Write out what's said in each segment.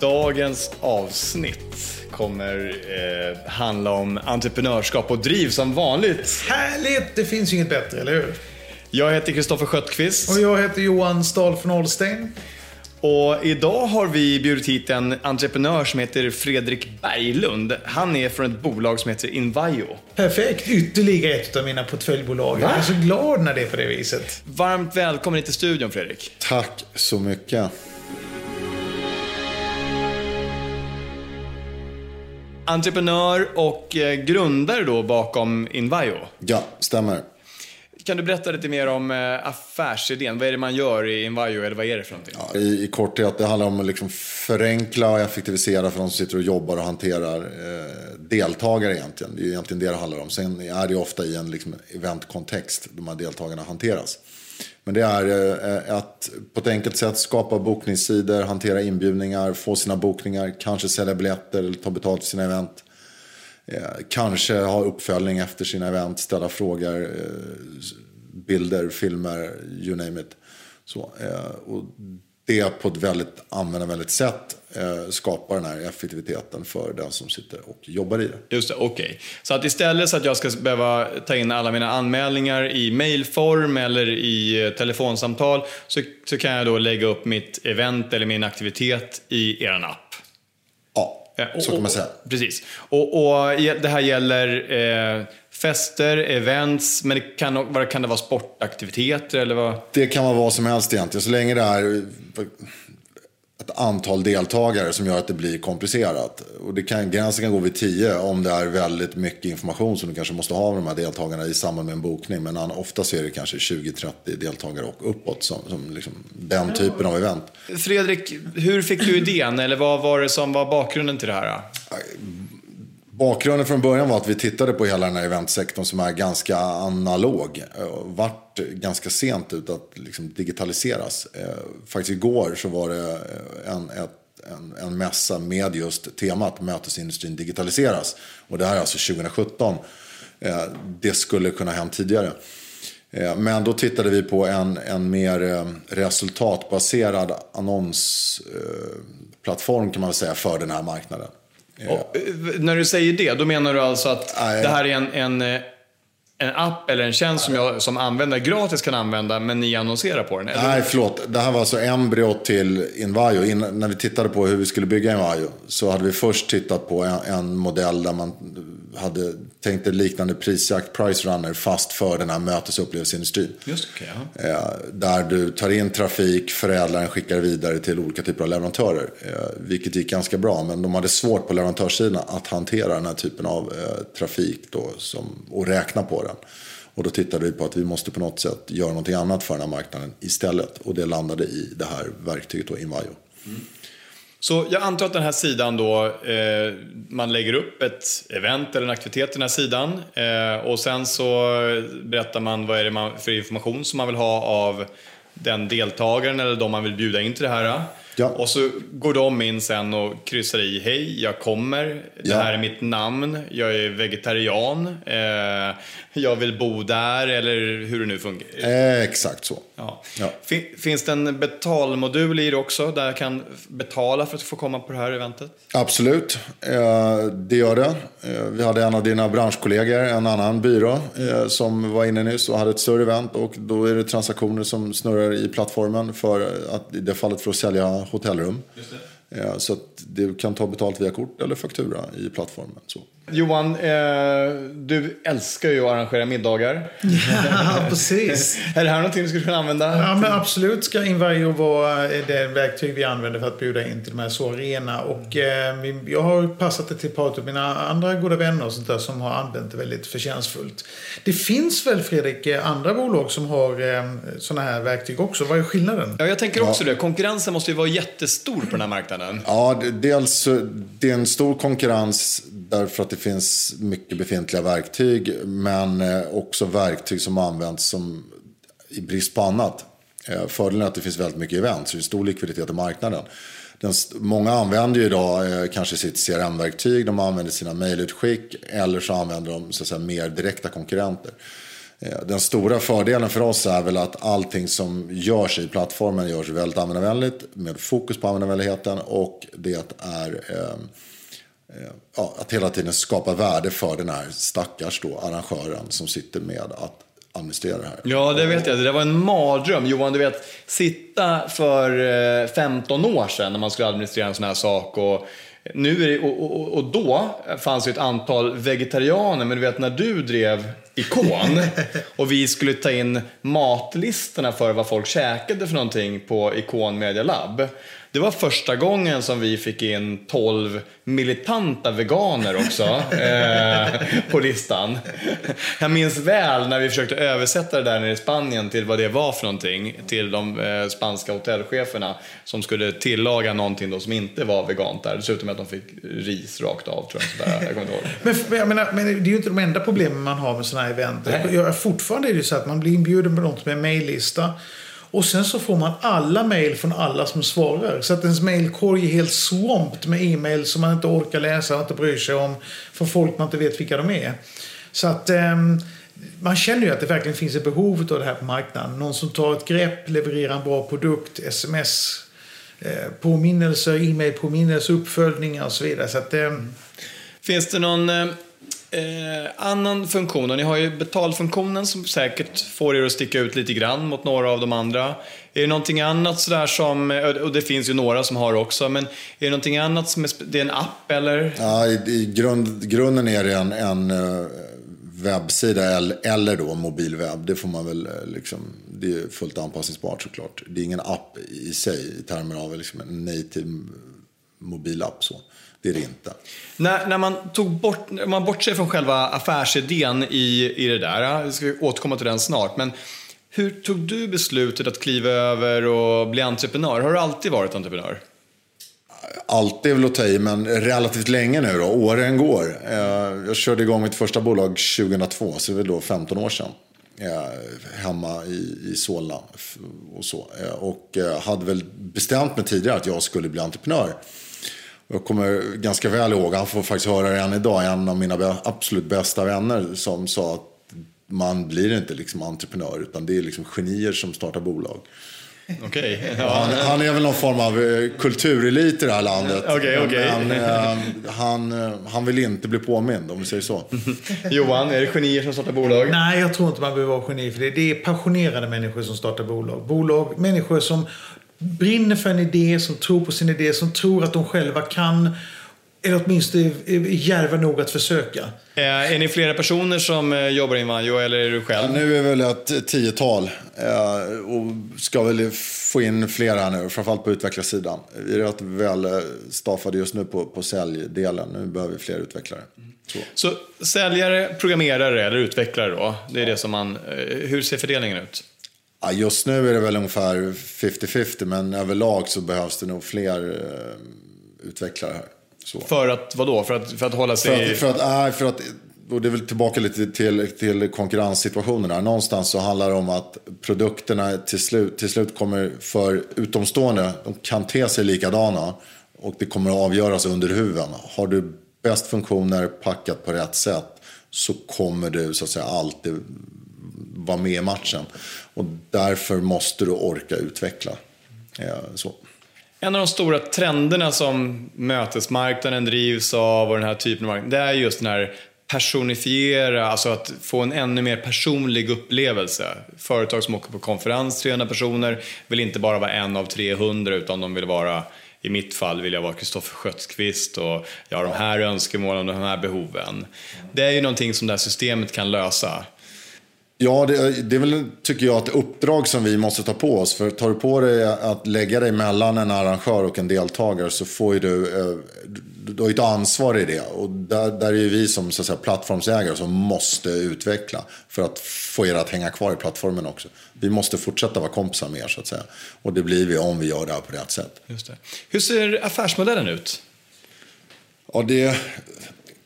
Dagens avsnitt kommer eh, handla om entreprenörskap och driv som vanligt. Härligt! Det finns ju inget bättre, eller hur? Jag heter Kristoffer Sköttqvist Och jag heter Johan Stahl från Holstein. och idag har vi bjudit hit en entreprenör som heter Fredrik Berglund. Han är från ett bolag som heter Invio. Perfekt! Ytterligare ett av mina portföljbolag. Jag är så glad när det är på det viset. Varmt välkommen hit till studion Fredrik. Tack så mycket. Entreprenör och eh, grundare då bakom Invio. Ja, stämmer. Kan du berätta lite mer om eh, affärsidén? Vad är det man gör i Invio eller vad är det för någonting? Ja, i, I korthet, det handlar om att liksom förenkla och effektivisera för de som sitter och jobbar och hanterar eh, deltagare egentligen. Det är egentligen det det handlar om. Sen är det ofta i en liksom, eventkontext de här deltagarna hanteras. Men det är eh, att på ett enkelt sätt skapa bokningssidor, hantera inbjudningar, få sina bokningar, kanske sälja biljetter eller ta betalt för sina event. Eh, kanske ha uppföljning efter sina event, ställa frågor, eh, bilder, filmer, you name it. Så, och det på ett väldigt användarvänligt sätt eh, skapar den här effektiviteten för den som sitter och jobbar i det. Just det, okej. Så att istället så att jag ska behöva ta in alla mina anmälningar i mailform eller i eh, telefonsamtal så, så kan jag då lägga upp mitt event eller min aktivitet i er app. Ja, Eh, så kan man säga. Precis. Och, och det här gäller eh, fester, events, men det kan, vad kan det vara sportaktiviteter eller vad? Det kan vara vad som helst egentligen. Så länge det är ett antal deltagare som gör att det blir komplicerat. Och det kan, gränsen kan gå vid 10 om det är väldigt mycket information som du kanske måste ha av de här deltagarna i samband med en bokning. Men ofta så är det kanske 20-30 deltagare och uppåt som, som liksom, den typen av event. Fredrik, hur fick du idén eller vad var det som var bakgrunden till det här? Bakgrunden från början var att vi tittade på hela den här eventsektorn som är ganska analog. Eh, vart ganska sent ut att liksom digitaliseras. Eh, faktiskt igår så var det eh, en, ett, en, en mässa med just temat mötesindustrin digitaliseras. Och det här är alltså 2017. Det skulle kunna ha hänt tidigare. Men då tittade vi på en, en mer resultatbaserad annonsplattform kan man väl säga för den här marknaden. Och, eh, när du säger det, då menar du alltså att det här är en, en, eh, en app eller en tjänst som jag som användare gratis kan använda, men ni annonserar på den? Eller? Nej, förlåt. Det här var alltså embryot till. Innan, när vi tittade på hur vi skulle bygga Invio så hade vi först tittat på en, en modell där man hade tänkt en liknande prisjakt, price runner, fast för den här mötes och upplevelseindustrin. Just okej, ja. Eh, där du tar in trafik, förädlar den, skickar vidare till olika typer av leverantörer. Eh, vilket gick ganska bra, men de hade svårt på leverantörssidan att hantera den här typen av eh, trafik då, som, och räkna på den. Och då tittade vi på att vi måste på något sätt göra någonting annat för den här marknaden istället. Och det landade i det här verktyget då, Invio. Så jag antar att den här sidan då, eh, man lägger upp ett event eller en aktivitet till den här sidan eh, och sen så berättar man vad är det man, för information som man vill ha av den deltagaren eller de man vill bjuda in till det här. Eh. Ja. Och så går de in sen och kryssar i, hej, jag kommer, det här är mitt namn, jag är vegetarian, eh, jag vill bo där, eller hur det nu fungerar. Eh, exakt så. Ja. Ja. Fin- Finns det en betalmodul i det också, där jag kan betala för att få komma på det här eventet? Absolut, eh, det gör det. Eh, vi hade en av dina branschkollegor, en annan byrå, eh, som var inne nyss och hade ett större event. Och då är det transaktioner som snurrar i plattformen för att, i det fallet för att sälja hotellrum. Eh, så att du kan ta betalt via kort eller faktura i plattformen. Så. Johan, eh, du älskar ju att arrangera middagar. Ja, precis. är det här någonting du skulle kunna använda? Ja, men absolut ska Invario vara eh, det verktyg vi använder för att bjuda in till de här så arena. Och eh, jag har passat det till ett par av mina andra goda vänner och sånt där som har använt det väldigt förtjänstfullt. Det finns väl, Fredrik, eh, andra bolag som har eh, sådana här verktyg också. Vad är skillnaden? Ja, jag tänker också det. Konkurrensen måste ju vara jättestor på den här marknaden. Ja, det- dels det är en stor konkurrens därför att det finns mycket befintliga verktyg. Men eh, också verktyg som används som i brist på annat. Eh, fördelen är att det finns väldigt mycket event, så det är stor likviditet i marknaden. Den, många använder ju idag eh, kanske sitt CRM-verktyg, de använder sina mejlutskick eller så använder de så att säga, mer direkta konkurrenter. Eh, Den stora fördelen för oss är väl att allting som görs i plattformen görs väldigt användarvänligt med fokus på användarvänligheten och det är eh, Eh, ja, att hela tiden skapa värde för den här stackars då, arrangören som sitter med att administrera det här. Ja, det vet jag. Det där var en mardröm. Johan, du vet, sitta för eh, 15 år sedan när man skulle administrera en sån här sak och nu är det, och, och, och då fanns ju ett antal vegetarianer, men du vet när du drev Ikon och vi skulle ta in matlistorna för vad folk käkade för någonting på Ikon Media Lab. Det var första gången som vi fick in 12 militanta veganer också eh, på listan. Jag minns väl när vi försökte översätta det där nere i Spanien till vad det var för någonting till de eh, spanska hotellcheferna som skulle tillaga någonting då som inte var vegant där. Dessutom att de fick ris rakt av tror jag. Sådär. Jag kommer inte ihåg. Men, men menar, men det är ju inte de enda problemen man har med sådana här event. Jag, fortfarande är det så att man blir inbjuden på något med en mejllista. Och sen så får man alla mejl från alla som svarar. Så att ens mejlkorg är helt swamped med e-mail som man inte orkar läsa och inte bryr sig om. Från folk man inte vet vilka de är. Så att ehm, man känner ju att det verkligen finns ett behov av det här på marknaden. Någon som tar ett grepp, levererar en bra produkt, sms, eh, påminnelser, e-mailpåminnelser, uppföljningar och så vidare. Så att, ehm, Finns det någon eh, annan funktion? Och ni har ju betalfunktionen som säkert får er att sticka ut lite grann mot några av de andra. Är det någonting annat sådär som, eh, och det finns ju några som har också, men är det någonting annat som är, det är en app eller? Ja, i, i grund, grunden är det en, en eh, webbsida eller, eller då mobilwebb. Det får man väl eh, liksom, det är fullt anpassningsbart såklart. Det är ingen app i sig i termer av liksom en native mobilapp så. Det är det inte. När, när man tog bort, när man bortser från själva affärsidén i, i det där, vi ska återkomma till den snart, men hur tog du beslutet att kliva över och bli entreprenör? Har du alltid varit entreprenör? Alltid är väl att ta i, men relativt länge nu då. Åren går. Eh, Jag körde igång mitt första bolag 2002, så det är väl då 15 år sedan. Eh, Hemma i, i Solna och så. Eh, Och hade väl bestämt mig tidigare att jag skulle bli entreprenör. Jag kommer ganska väl ihåg, han får faktiskt höra det än idag, en av mina absolut bästa vänner som sa att man blir inte liksom entreprenör utan det är liksom genier som startar bolag. Okej. Han, han är väl någon form av eh, kulturelit i det här landet. Okej, okej. Men eh, han, eh, han vill inte bli påmind, om vi säger så. Johan, är det genier som startar bolag? Nej, jag tror inte man behöver vara geni för det. Det är passionerade människor som startar bolag. bolag. Människor som brinner för en idé, som tror på sin idé, som tror att de själva kan. Eller åtminstone är är djärva nog att försöka. Eh, Är ni flera personer som eh, jobbar i Invanjo eller är du Ja, själv? nu är väl ett tiotal eh, och ska väl få in fler här nu, framförallt på utvecklarsidan. Vi är rätt väl staffade just nu på, på säljdelen. Nu behöver vi fler utvecklare. Så. Så säljare, programmerare eller utvecklare då? Det är det som man... Hur ser fördelningen ut? Ja, just nu är det väl ungefär 50-50, men överlag så behövs det nog fler eh, utvecklare här. Så. För att, vadå? För att, för att hålla sig... För att, för, att, nej, för att och det är väl tillbaka lite till, till konkurrenssituationen här. Någonstans så handlar det om att produkterna till slut, till slut kommer för utomstående, de kan te sig likadana och det kommer att avgöras under huven. Har du bäst funktioner packat på rätt sätt så kommer du så att säga alltid vara med i matchen. Och därför måste du orka utveckla. Eh, så. En av de stora trenderna som mötesmarknaden drivs av och den här typen av marknad, det är just den här personifiera, alltså att få en ännu mer personlig upplevelse. Företag som åker på konferens, 300 personer, vill inte bara vara en av 300 utan de vill vara i mitt fall vill jag vara Kristoffer Skötskvist och jag har de här önskemålen och de här behoven. Det är ju någonting som det här systemet kan lösa. Ja, det, det är väl, tycker jag, ett uppdrag som vi måste ta på oss. För tar du på dig att lägga dig mellan en arrangör och en deltagare så får ju du, eh, du har ett ansvar i det. Och där, där är ju vi som så att säga, plattformsägare som måste utveckla för att få er att hänga kvar i plattformen också. Vi måste fortsätta vara kompisar med er så att säga. Och det blir vi om vi gör det här på rätt sätt. Just det. Hur ser affärsmodellen ut? Ja, det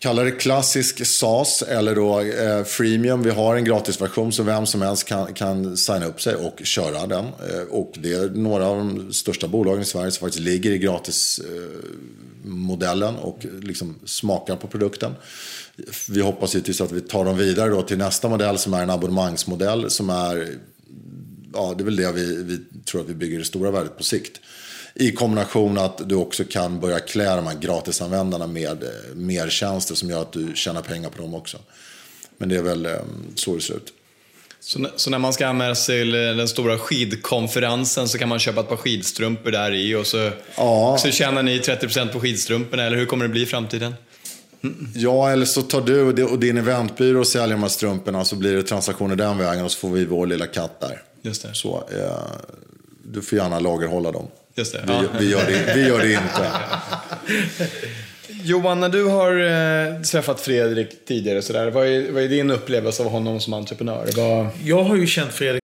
kallar det klassisk SAS eller då eh, freemium. Vi har en gratisversion så vem som helst kan, kan signa upp sig och köra den. Eh, och det är några av de största bolagen i Sverige som faktiskt ligger i gratismodellen eh, och liksom smakar på produkten. Vi hoppas givetvis att vi tar dem vidare då till nästa modell som är en abonnemangsmodell som är, ja det är väl det vi, vi tror att vi bygger det stora värdet på sikt. I kombination att du också kan börja klä de här gratisanvändarna med eh, mer tjänster som gör att du tjänar pengar på dem också. Men det är väl eh, så det ser ut. Så, så, när man ska anmäla sig till eh, den stora skidkonferensen så kan man köpa ett par skidstrumpor där i och så, ja. så tjänar ni 30% på skidstrumporna eller hur kommer det bli i framtiden? Mm. Ja, eller så tar du och din eventbyrå och säljer de här strumporna så blir det transaktioner den vägen och så får vi vår lilla katt där. Just det. Så, eh, du får gärna lagerhålla dem. Just det. Vi, ja. vi, gör det, vi gör det inte. Johan, när du har eh, träffat Fredrik tidigare, så där, vad, är, vad är din upplevelse av honom som entreprenör? Vad... Jag har ju känt Fredrik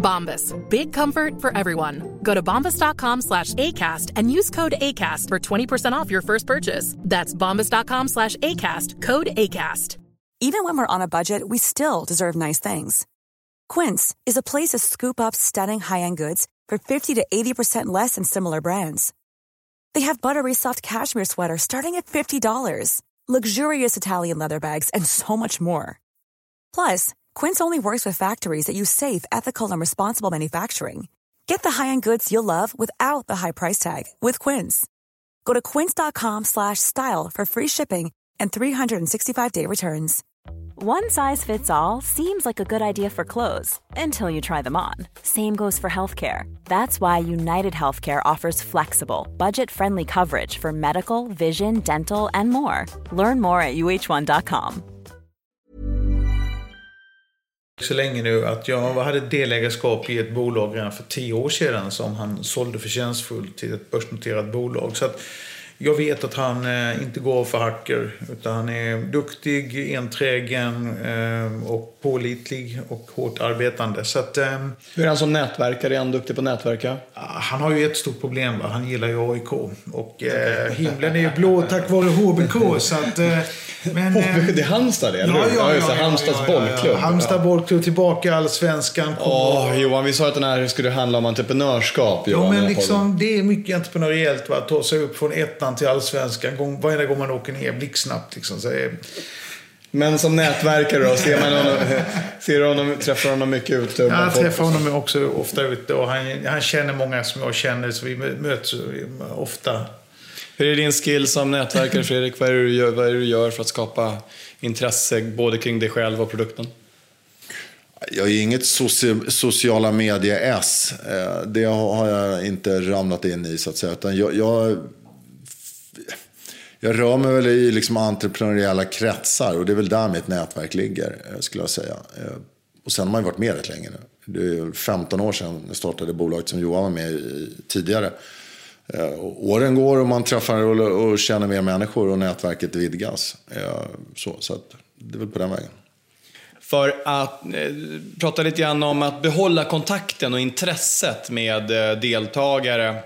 Bombas. Big comfort for everyone. Go to bombas.com slash ACAST and use code ACAST for 20% off your first purchase. That's bombas.com slash ACAST. Code ACAST. Even when we're on a budget, we still deserve nice things. Quince is a place to scoop up stunning high-end goods for 50 to 80% less than similar brands. They have buttery soft cashmere sweaters starting at $50, luxurious Italian leather bags, and so much more. Plus, Quince only works with factories that use safe, ethical, and responsible manufacturing. Get the high-end goods you'll love without the high price tag with Quince. Go to quince.com/style for free shipping and 365-day returns. One size fits all seems like a good idea for clothes until you try them on. Same goes for healthcare. That's why United Healthcare offers flexible, budget-friendly coverage for medical, vision, dental, and more. Learn more at uh1.com. så länge nu att jag hade delägarskap i ett bolag redan för tio år sedan som han sålde förtjänstfullt till ett börsnoterat bolag. Så att jag vet att han eh, inte går för hacker utan han är duktig, enträgen eh, och pålitlig och hårt arbetande. Så att, ehm, Hur är han som nätverkare? Är han duktig på att nätverka? han har ju ett stort problem. Va? Han gillar ju AIK. Och eh, himlen är ju blå tack vare HBK. Så att, eh, men, eh, HBK, det är Halmstad det, eller Ja, ja, det. ja, Halmstads ja, ja, ja. bollklubb. Halmstad bollklubb tillbaka i Allsvenskan. Åh, Johan, vi sa att den här skulle handla om entreprenörskap. Ja, Johan, men den här liksom, det är mycket entreprenöriellt va? att ta sig upp från ettan till allsvenskan gång, varenda gång man åker ner blixtsnabbt. Liksom. Så, eh, Men som nätverkare då? Ser man honom, ser du honom, träffar honom mycket ute? bland jag träffar honom också ofta ute och han, han känner många som jag känner så vi möts ofta. Hur är din skill som nätverkare, Fredrik? Vad är, det du gör, vad är det du gör för att skapa intresse både kring dig själv och produkten? Jag är inget soci sociala medier-S. Eh, Det har jag inte ramlat in i så att säga. Utan jag, jag, jag rör mig väl i liksom entreprenöriella kretsar och det är väl där mitt nätverk ligger, eh, skulle jag säga. Eh, och sen har man ju varit med rätt länge nu. Det är 15 år sedan jag startade bolaget som Johan var med i tidigare. Eh, och åren går och man träffar och, och känner mer människor och nätverket vidgas. Så, så att det är väl på den vägen. För att eh, prata lite grann om att behålla kontakten och intresset med eh, deltagare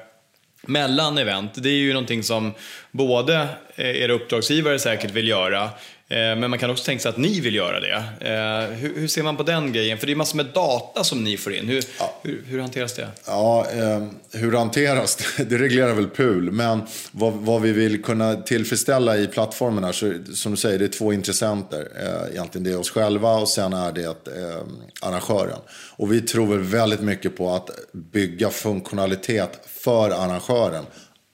mellan event. Det är ju någonting som både eh, era uppdragsgivare säkert vill göra, men man kan också tänka sig att ni vill göra det. Eh, hur, hur ser man på den grejen? För det är massor med data som ni får in. Hur, hur, hur hanteras det? Ja, eh, hur hanteras det? Det reglerar väl PUL. Men vad, vad vi vill kunna tillfredsställa i plattformen här, så, som du säger, det är två intressenter. Eh, egentligen det är oss själva och sen är det eh, arrangören. Och vi tror väl väldigt mycket på att bygga funktionalitet för arrangören.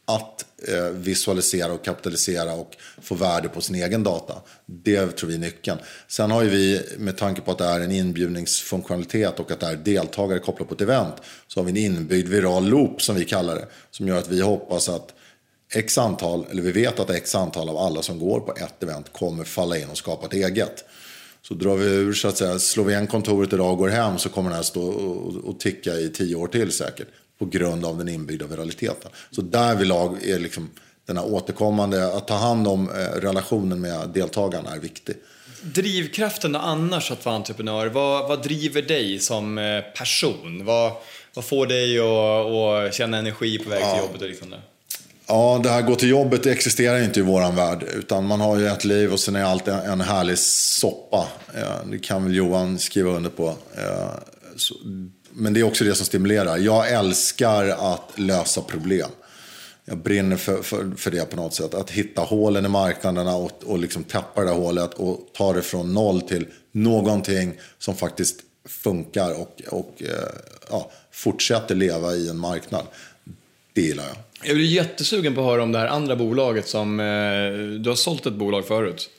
Att eh, Eh, visualisera och kapitalisera och få värde på sin egen data. Det tror vi är nyckeln. Sen har ju vi, med tanke på att det är en inbjudningsfunktionalitet och att det är deltagare kopplat på ett event, så har vi en inbyggd viral loop som vi kallar det. Som gör att vi hoppas att x antal, eller vi vet att x antal av alla som går på ett event kommer falla in och skapa ett eget. Så drar vi ur, så att säga, slår vi igen kontoret idag och går hem så kommer den här stå och, och ticka i tio år till säkert. På grund av den inbyggda viraliteten. Så därvidlag är liksom den här återkommande, att ta hand om eh, relationen med deltagarna är viktig. Drivkraften annars att vara entreprenör, vad, vad driver dig som eh, person? Vad, vad får dig att, att känna energi på väg till jobbet och liknande? Ja, det här gå till jobbet det existerar inte i våran värld. Utan man har ju ett liv och sen är allt en härlig soppa. Eh, Det kan väl Johan skriva under på. Men det är också det som stimulerar. Jag älskar att lösa problem. Jag brinner för, för, för det på något sätt. Att hitta hålen i marknaderna och, och liksom täppa det där hålet och ta det från noll till någonting som faktiskt funkar och, och eh, ja, fortsätter leva i en marknad. Det gillar jag. Jag blir jättesugen på att höra om det här andra bolaget som... Eh, du har sålt ett bolag förut.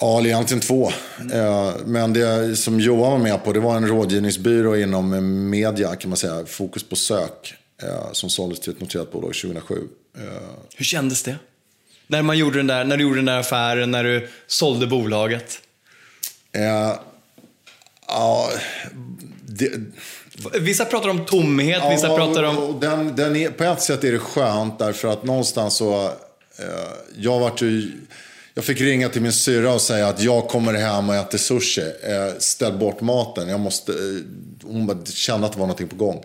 Ja, eller egentligen två. Eh, Men det som Johan var med på, det var en rådgivningsbyrå inom media, kan man säga. Fokus på sök, eh, som såldes till ett noterat bolag 2007. Eh, Hur kändes det? När, man gjorde den där, när du gjorde den där affären, när du sålde bolaget? eh, Ja, det, Vissa pratar om tomhet, vissa Ja, pratar om... och Den, den är, på ett sätt är det skönt därför att någonstans så... Eh, jag, vart ju, jag fick ringa till min syrra och säga att jag kommer hem och äter sushi. Eh, ställ bort maten. Jag måste, eh, hon kände att det var någonting på gång.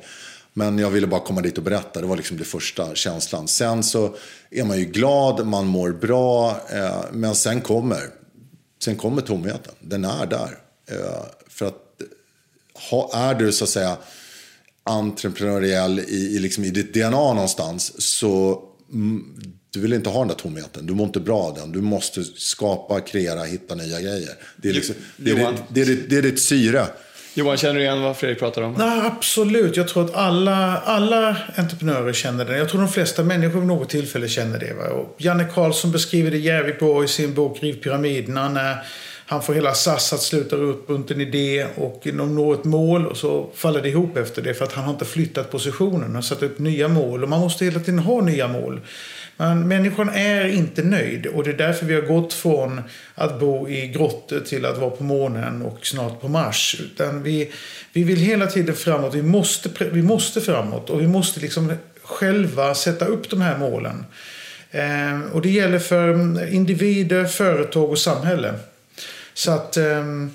Men jag ville bara komma dit och berätta. Det var liksom den första känslan. Sen så är man ju glad, man mår bra. Eh, men sen kommer, sen kommer tomheten. Den är där. För att är du så att säga entreprenöriell i, i, liksom, i ditt DNA någonstans så mm, du vill inte ha den där tomheten. Du mår inte bra av den. Du måste skapa, kreera, hitta nya grejer. Det är, liksom, det är, Johan. ditt- det är, ditt- det är ditt syre. Johan, känner du igen vad Fredrik pratar om? Nej, absolut. Jag tror att alla, alla entreprenörer känner det. Jag tror de flesta människor vid något tillfälle känner det. Va? Och Janne Karlsson beskriver det jävligt bra i sin bok Riv pyramiderna. När han får hela SAS att sluta upp runt en idé och de når ett mål och så faller det ihop efter det. För att han har inte flyttat positionen och satt upp nya mål. Och man måste hela tiden ha nya mål. Men människan är inte nöjd och det är därför vi har gått från att bo i grottor till att vara på månen och snart på Mars. Utan vi, vi vill hela tiden framåt. Vi måste, vi måste framåt och vi måste liksom själva sätta upp de här målen. Ehm, och det gäller för individer, företag och samhälle. Så att... Ehm,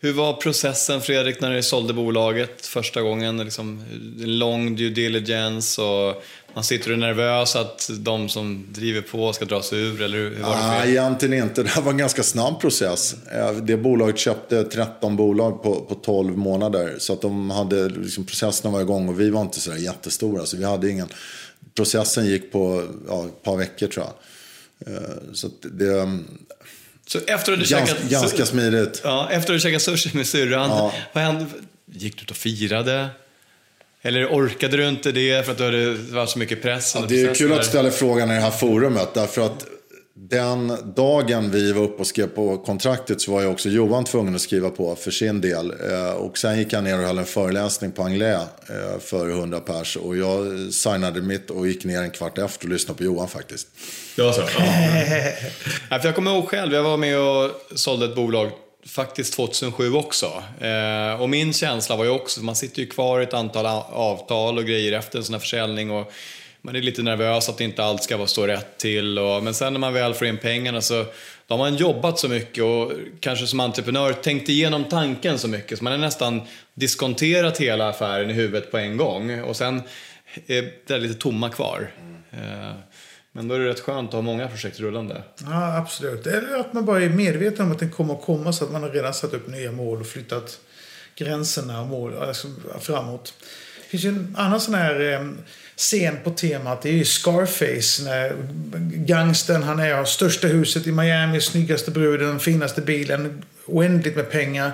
hur var processen Fredrik när ni sålde bolaget första gången? Liksom, lång due diligence och man sitter och är nervös att de som driver på ska dra sig ur? Eller hur var det Nej, egentligen inte. Det här var en ganska snabb process. Eh, det bolaget köpte 13 bolag på, på 12 månader. Så att de hade, liksom, processen var igång och vi var inte så där jättestora. Så vi hade ingen, processen gick på ja, ett par veckor tror jag. Eh, så att det, så efter att du Ganska- käkat, ganska smidigt. Ja, efter att du käkat sushi med syrran, Ja. vad hände? Gick du ut och firade? Eller orkade du inte det för att du hade det var så mycket press? Ja, det är kul att du ställer frågan i det här forumet. Därför att den dagen vi var uppe och skrev på kontraktet så var ju också Johan tvungen att skriva på för sin del. Eh, och sen gick han ner och höll en föreläsning på Anglais eh, för 100 pers. Och jag signade mitt och gick ner en kvart efter och lyssnade på Johan faktiskt. Ja, så. Ja, för jag kommer ihåg själv, jag var med och sålde ett bolag faktiskt 2007 också. Eh, och min känsla var ju också, man sitter ju kvar i ett antal avtal och grejer efter en sån här försäljning och man är lite nervös att inte allt ska vara stå rätt till. Och, men sen när man väl får in pengarna så då har man jobbat så mycket och kanske som entreprenör tänkt igenom tanken så mycket så man har nästan diskonterat hela affären i huvudet på en gång. Och sen är det lite tomma kvar. Eh, men då är det rätt skönt att ha många projekt rullande. Ja, absolut. Eller att man bara är medveten om att den kommer att komma så att man har redan satt upp nya mål och flyttat gränserna och mål alltså, framåt. Det finns ju en annan sån här eh, scen på temat. Det är ju Scarface. När gangsten han är, har största huset i Miami, snyggaste bruden, finaste bilen, oändligt med pengar.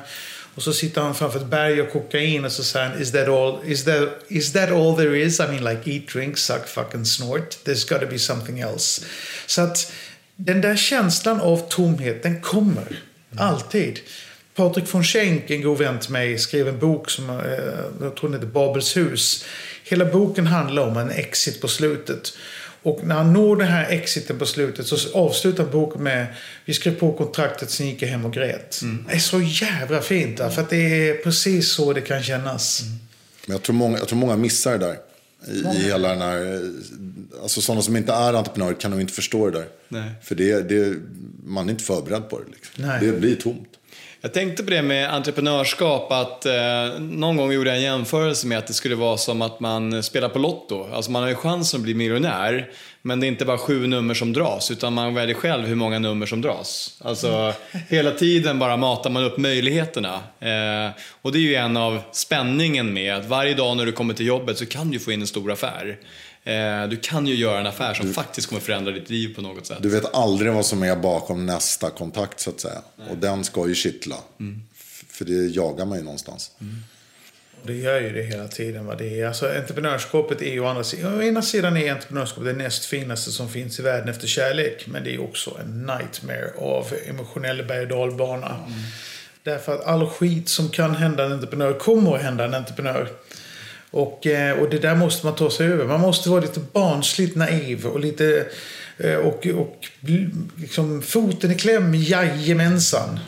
Och så sitter han framför ett berg och kokain och så säger han is that all, is that, is that all there is? I mean like eat, drink, suck, fucking snort. There's gotta be something else. Så att den där känslan av tomhet, den kommer. Alltid. Patrik von Schenk, en god vän till mig, skrev en bok som eh, jag tror den heter Babels hus. Hela boken handlar om en exit på slutet. Och när han når den här exiten på slutet så avslutar boken med Vi skrev på kontraktet, sen gick jag hem och grät. Det är så jävla fint. För att det är precis så det kan kännas. Men jag tror många, jag tror många missar det där. I, i hela den här, eh, alltså sådana som inte är entreprenörer kan nog inte förstå det där. Nej. För det, det, man är inte förberedd på det. Liksom. Nej. Det blir tomt. Jag tänkte på det med entreprenörskap, att eh, någon gång gjorde jag en jämförelse med att det skulle vara som att man spelar på Lotto. Alltså man har ju chansen att bli miljonär, men det är inte bara sju nummer som dras, utan man väljer själv hur många nummer som dras. Alltså hela tiden bara matar man upp möjligheterna. Eh, och det är ju en av spänningen med att varje dag när du kommer till jobbet så kan du få in en stor affär. Eh, du kan ju göra en affär som faktiskt kommer förändra ditt liv på något sätt. Du vet aldrig vad som är bakom nästa kontakt så att säga. Och den ska ju kittla. F- För det jagar man ju någonstans. Och det gör ju det hela tiden. Va? Det är, alltså, entreprenörskapet är ju å andra sidan... Å ena sidan är entreprenörskap det näst finaste som finns i världen efter kärlek. Men det är också en nightmare av emotionell berg och dalbana. Därför att all skit som kan hända en entreprenör kommer att hända en entreprenör. Och, eh, och det där måste man ta sig över. Man måste vara lite barnsligt naiv och lite... eh, Och, och liksom foten i kläm, jajamensan.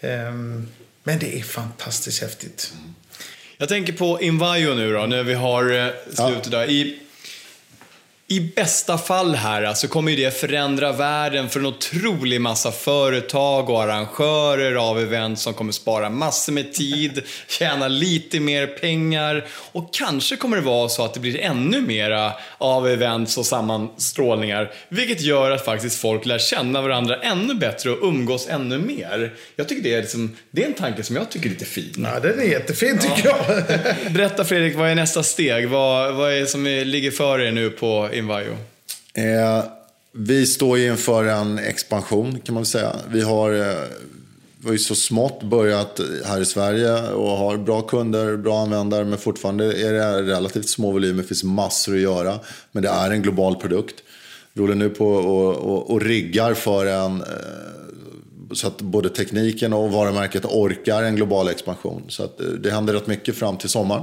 Ehm, Men det är fantastiskt häftigt. Jag tänker på Invajo nu då, när vi har eh, slutet där. I, I bästa fall här så alltså, kommer ju det förändra världen för en otrolig massa företag och arrangörer av event som kommer spara massor med tid, tjäna lite mer pengar och kanske kommer det vara så att det blir ännu mera av events och sammanstrålningar. Vilket gör att faktiskt folk lär känna varandra ännu bättre och umgås ännu mer. Jag tycker det är, liksom, det är en tanke som jag tycker är lite fin. Ja, den är jättefin tycker jag. Berätta Fredrik, vad är nästa steg? Vad, vad är det som ligger för er nu på Invajo? Eh, vi står ju inför en expansion kan man väl säga. Vi har, eh, vi har ju så smått börjat här i Sverige och har bra kunder, bra användare. Men fortfarande är det relativt små volymer. Det finns massor att göra. Men det är en global produkt. Vi håller nu på och, och, och riggar för en eh, så att både tekniken och varumärket orkar en global expansion. Så att eh, det händer rätt mycket fram till sommaren.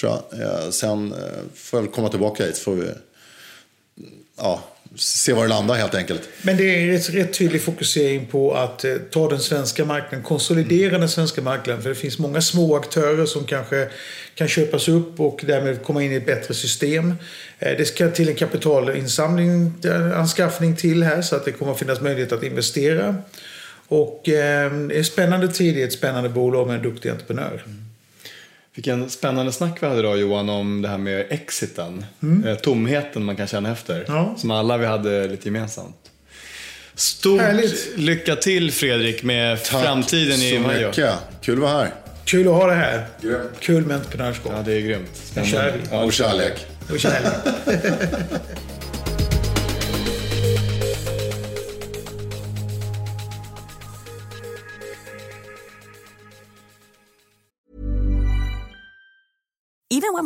Tror jag. Eh, sen eh, får jag väl komma tillbaka hit. så Får vi ja, se var det landar helt enkelt. Men det är rätt, rätt tydlig fokusering på att eh, ta den svenska marknaden, konsolidera den svenska marknaden. För det finns många små aktörer som kanske kan köpas upp och därmed komma in i ett bättre system. Eh, det ska till en kapitalinsamling, eh, anskaffning till här så att det kommer att finnas möjlighet att investera. Och eh, det är spännande tid i ett spännande bolag med en duktig entreprenör. Vilken spännande snack vi hade idag Johan om det här med exiten. Eh, tomheten man kan känna efter. Ja. Som alla vi hade lite gemensamt. Stort Härligt. lycka till Fredrik med Tack framtiden i så Majo. mycket. Kul att vara här. Kul att ha det här. Grymt. Kul med entreprenörskap. Ja, det är grymt. Nu kör vi. Ja, Och kärlek. Och kärlek.